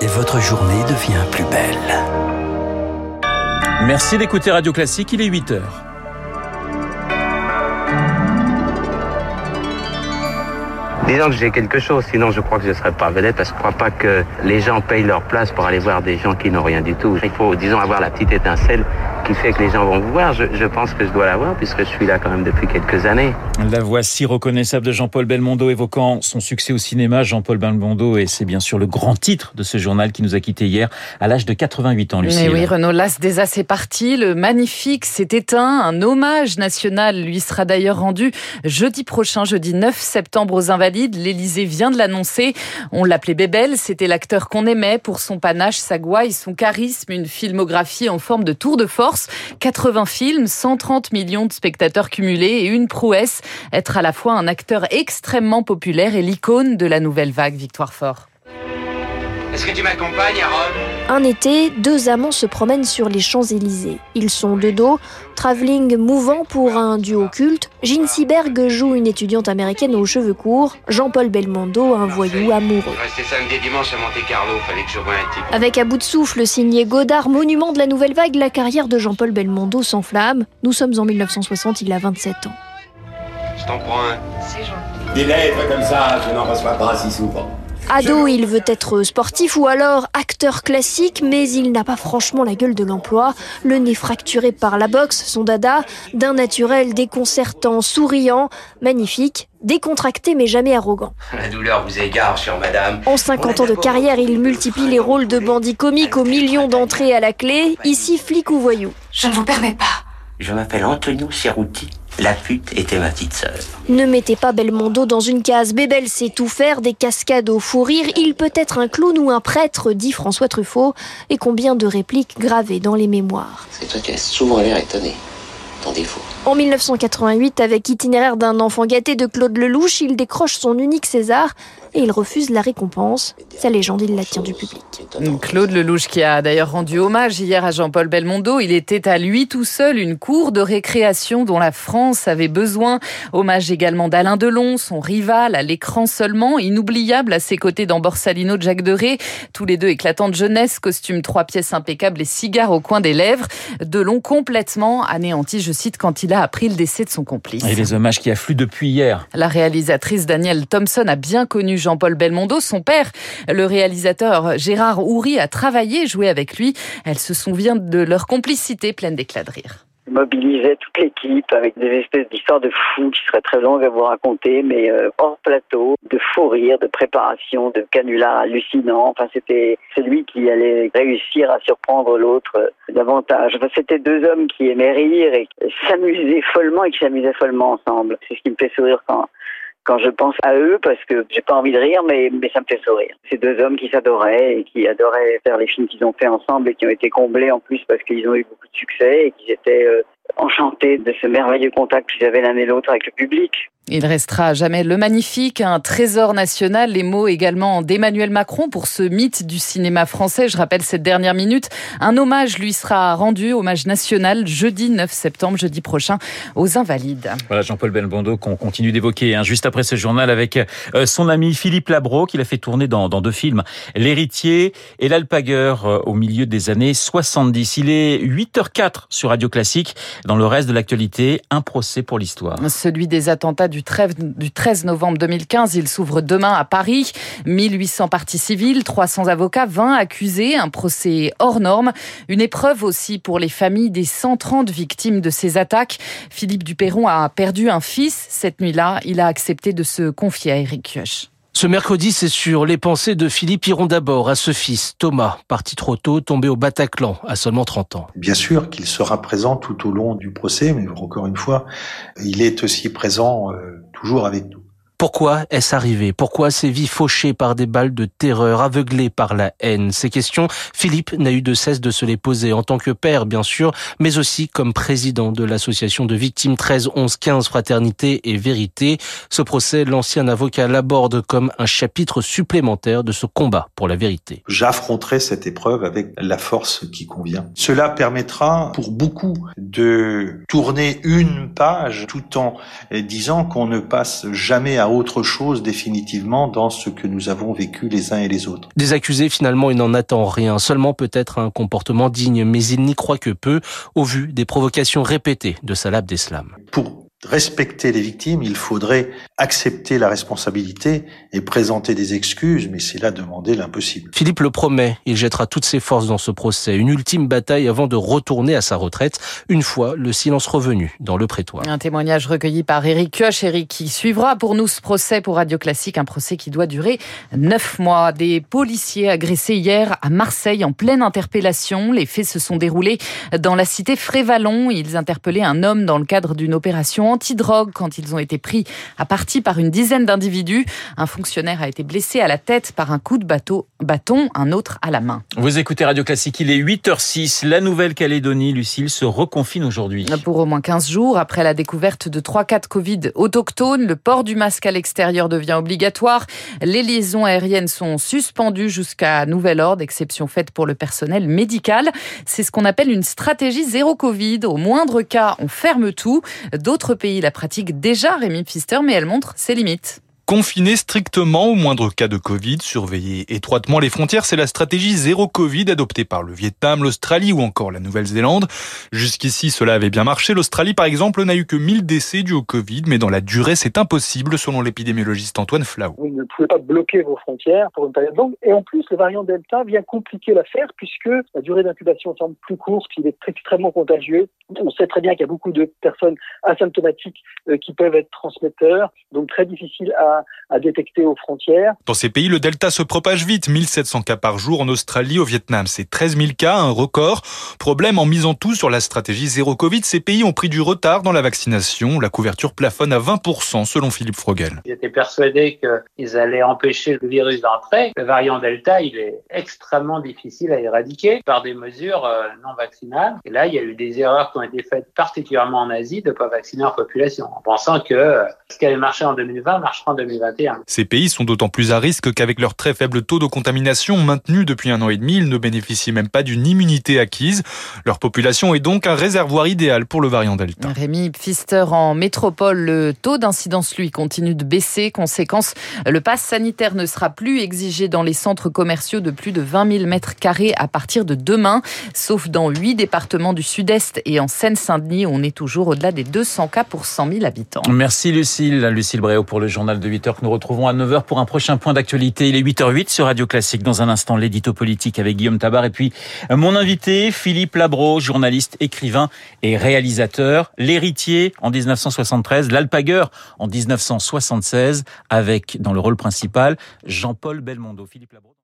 et votre journée devient plus belle. Merci d'écouter Radio Classique, il est 8 heures. Disons que j'ai quelque chose, sinon je crois que je ne serais pas vedette parce que je ne crois pas que les gens payent leur place pour aller voir des gens qui n'ont rien du tout. Il faut, disons, avoir la petite étincelle qui fait que les gens vont vous voir. Je, je pense que je dois l'avoir puisque je suis là quand même depuis quelques années. La voix si reconnaissable de Jean-Paul Belmondo évoquant son succès au cinéma. Jean-Paul Belmondo, et c'est bien sûr le grand titre de ce journal qui nous a quittés hier à l'âge de 88 ans, Lucie. Mais oui, Renaud Las déjà c'est parti. Le magnifique s'est éteint. Un hommage national lui sera d'ailleurs rendu jeudi prochain, jeudi 9 septembre aux Invalides. L'Élysée vient de l'annoncer. On l'appelait Bébel. C'était l'acteur qu'on aimait pour son panache, sa gouaille, son charisme, une filmographie en forme de tour de force. 80 films, 130 millions de spectateurs cumulés et une prouesse, être à la fois un acteur extrêmement populaire et l'icône de la nouvelle vague Victoire Fort. Est-ce que tu m'accompagnes à Rome Un été, deux amants se promènent sur les Champs-Élysées. Ils sont de dos, travelling mouvant pour un duo culte. Gene Seberg joue une étudiante américaine aux cheveux courts, Jean-Paul Belmondo un voyou amoureux. Rester samedi et dimanche à Monte Carlo, fallait que je voie un type. Avec à bout de souffle signé Godard, monument de la nouvelle vague, la carrière de Jean-Paul Belmondo s'enflamme. Nous sommes en 1960, il a 27 ans. Je t'en prends un. Des lettres comme ça, je n'en reçois pas si souvent. Ado, il veut être sportif ou alors acteur classique, mais il n'a pas franchement la gueule de l'emploi. Le nez fracturé par la boxe, son dada, d'un naturel déconcertant, souriant, magnifique, décontracté mais jamais arrogant. La douleur vous égare, chère madame. En 50 ans de carrière, il multiplie les rôles de bandits comiques aux millions d'entrées à la clé, ici flic ou voyou. Je ne vous permets pas. Je m'appelle Antonio Cerruti. La pute était ma petite sœur. Ne mettez pas Belmondo dans une case. Bébel sait tout faire, des cascades au fou rire. Il peut être un clown ou un prêtre, dit François Truffaut. Et combien de répliques gravées dans les mémoires. C'est toi qui as souvent l'air étonné. Ton défaut. En 1988, avec Itinéraire d'un enfant gâté de Claude Lelouch, il décroche son unique César et il refuse la récompense. Sa légende, il la tient du public. Claude Lelouch qui a d'ailleurs rendu hommage hier à Jean-Paul Belmondo. Il était à lui tout seul une cour de récréation dont la France avait besoin. Hommage également d'Alain Delon, son rival à l'écran seulement, inoubliable à ses côtés dans Borsalino de Jacques Deray. Tous les deux éclatants de jeunesse, costume trois pièces impeccables et cigares au coin des lèvres. Delon complètement anéanti, je cite, quand il a appris le décès de son complice. Et les hommages qui affluent depuis hier. La réalisatrice Danielle Thompson a bien connu Jean-Paul Belmondo. Son père, le réalisateur Gérard Houry, a travaillé, joué avec lui. Elle se souvient de leur complicité pleine d'éclat de rire mobilisait toute l'équipe avec des espèces d'histoires de fous qui seraient très longues à vous raconter, mais euh, hors plateau, de fou rire, de préparation, de canulars hallucinants. Enfin, c'était celui qui allait réussir à surprendre l'autre euh, davantage. Enfin, c'était deux hommes qui aimaient rire et s'amusaient follement et qui s'amusaient follement ensemble. C'est ce qui me fait sourire quand quand je pense à eux parce que j'ai pas envie de rire, mais, ça me fait sourire. Ces deux hommes qui s'adoraient et qui adoraient faire les films qu'ils ont fait ensemble et qui ont été comblés en plus parce qu'ils ont eu beaucoup de succès et qu'ils étaient euh, enchantés de ce merveilleux contact qu'ils avaient l'un et l'autre avec le public. Il restera à jamais le magnifique, un trésor national. Les mots également d'Emmanuel Macron pour ce mythe du cinéma français. Je rappelle cette dernière minute. Un hommage lui sera rendu, hommage national, jeudi 9 septembre, jeudi prochain, aux Invalides. Voilà Jean-Paul Belmondo qu'on continue d'évoquer hein, juste après ce journal avec euh, son ami Philippe Labro qu'il a fait tourner dans, dans deux films, L'héritier et l'alpagueur euh, au milieu des années 70. Il est 8h04 sur Radio Classique. Dans le reste de l'actualité, un procès pour l'histoire. Celui des attentats du 13 novembre 2015. Il s'ouvre demain à Paris. 1800 parties civiles, 300 avocats, 20 accusés, un procès hors norme. Une épreuve aussi pour les familles des 130 victimes de ces attaques. Philippe Duperron a perdu un fils cette nuit-là. Il a accepté de se confier à Eric Kioch. Ce mercredi, c'est sur les pensées de Philippe Iron d'abord, à ce fils, Thomas, parti trop tôt, tombé au Bataclan, à seulement 30 ans. Bien sûr qu'il sera présent tout au long du procès, mais encore une fois, il est aussi présent euh, toujours avec nous. Pourquoi est-ce arrivé? Pourquoi ces vies fauchées par des balles de terreur, aveuglées par la haine? Ces questions, Philippe n'a eu de cesse de se les poser en tant que père, bien sûr, mais aussi comme président de l'association de victimes 13 11 15 Fraternité et Vérité. Ce procès, l'ancien avocat l'aborde comme un chapitre supplémentaire de ce combat pour la vérité. J'affronterai cette épreuve avec la force qui convient. Cela permettra pour beaucoup de tourner une page tout en disant qu'on ne passe jamais à autre chose définitivement dans ce que nous avons vécu les uns et les autres. Des accusés, finalement, il n'en attend rien, seulement peut-être un comportement digne, mais il n'y croit que peu au vu des provocations répétées de Salah Abdeslam. Pour respecter les victimes, il faudrait accepter la responsabilité et présenter des excuses, mais c'est là demander l'impossible. Philippe le promet, il jettera toutes ses forces dans ce procès, une ultime bataille avant de retourner à sa retraite, une fois le silence revenu dans le prétoire. Un témoignage recueilli par Eric Kioch, Eric qui suivra pour nous ce procès pour Radio Classique, un procès qui doit durer neuf mois. Des policiers agressés hier à Marseille en pleine interpellation. Les faits se sont déroulés dans la cité Frévalon. Ils interpellaient un homme dans le cadre d'une opération anti-drogue quand ils ont été pris à partie par une dizaine d'individus. Un fonctionnaire a été blessé à la tête par un coup de bateau, bâton, un autre à la main. Vous écoutez Radio Classique, il est 8h06. La Nouvelle-Calédonie, Lucille, se reconfine aujourd'hui. Pour au moins 15 jours, après la découverte de 3 cas de Covid autochtones, le port du masque à l'extérieur devient obligatoire. Les liaisons aériennes sont suspendues jusqu'à nouvel ordre, exception faite pour le personnel médical. C'est ce qu'on appelle une stratégie zéro Covid. Au moindre cas, on ferme tout. D'autres pays la pratiquent déjà, Rémi Pfister, mais elle montre ses limites. Confiner strictement au moindre cas de Covid, surveiller étroitement les frontières, c'est la stratégie zéro Covid adoptée par le Vietnam, l'Australie ou encore la Nouvelle-Zélande. Jusqu'ici, cela avait bien marché. L'Australie, par exemple, n'a eu que 1000 décès dus au Covid, mais dans la durée, c'est impossible, selon l'épidémiologiste Antoine Flau. Vous ne pouvez pas bloquer vos frontières pour une période longue. Et en plus, le variant Delta vient compliquer l'affaire puisque la durée d'incubation semble plus courte, qu'il est extrêmement contagieux. On sait très bien qu'il y a beaucoup de personnes asymptomatiques euh, qui peuvent être transmetteurs, donc très difficile à à, détecter aux frontières. Dans ces pays, le Delta se propage vite. 1700 cas par jour en Australie, au Vietnam, c'est 13 000 cas, un record. Problème en misant tout sur la stratégie zéro Covid, ces pays ont pris du retard dans la vaccination. La couverture plafonne à 20% selon Philippe Frogel. Ils étaient persuadés qu'ils allaient empêcher le virus d'entrer. Le variant Delta, il est extrêmement difficile à éradiquer par des mesures euh, non vaccinales. Et là, il y a eu des erreurs qui ont été faites particulièrement en Asie de ne pas vacciner en population, en pensant que euh, ce qui avait marché en 2020 marchera en 2021. Ces pays sont d'autant plus à risque qu'avec leur très faible taux de contamination maintenu depuis un an et demi, ils ne bénéficient même pas d'une immunité acquise. Leur population est donc un réservoir idéal pour le variant Delta. Rémi Pfister en métropole, le taux d'incidence lui continue de baisser. Conséquence, le pass sanitaire ne sera plus exigé dans les centres commerciaux de plus de 20 000 mètres carrés à partir de demain, sauf dans huit départements du Sud-Est et en Seine-Saint-Denis, on est toujours au-delà des 200 cas pour 100 000 habitants. Merci Lucille, Lucille Bréau pour le journal de 8 que nous retrouvons à 9h pour un prochain point d'actualité. Il est 8h08 sur Radio Classique. Dans un instant, l'édito politique avec Guillaume Tabar et puis euh, mon invité, Philippe Labro, journaliste, écrivain et réalisateur. L'héritier en 1973, l'alpagueur en 1976 avec, dans le rôle principal, Jean-Paul Belmondo. Philippe Labro.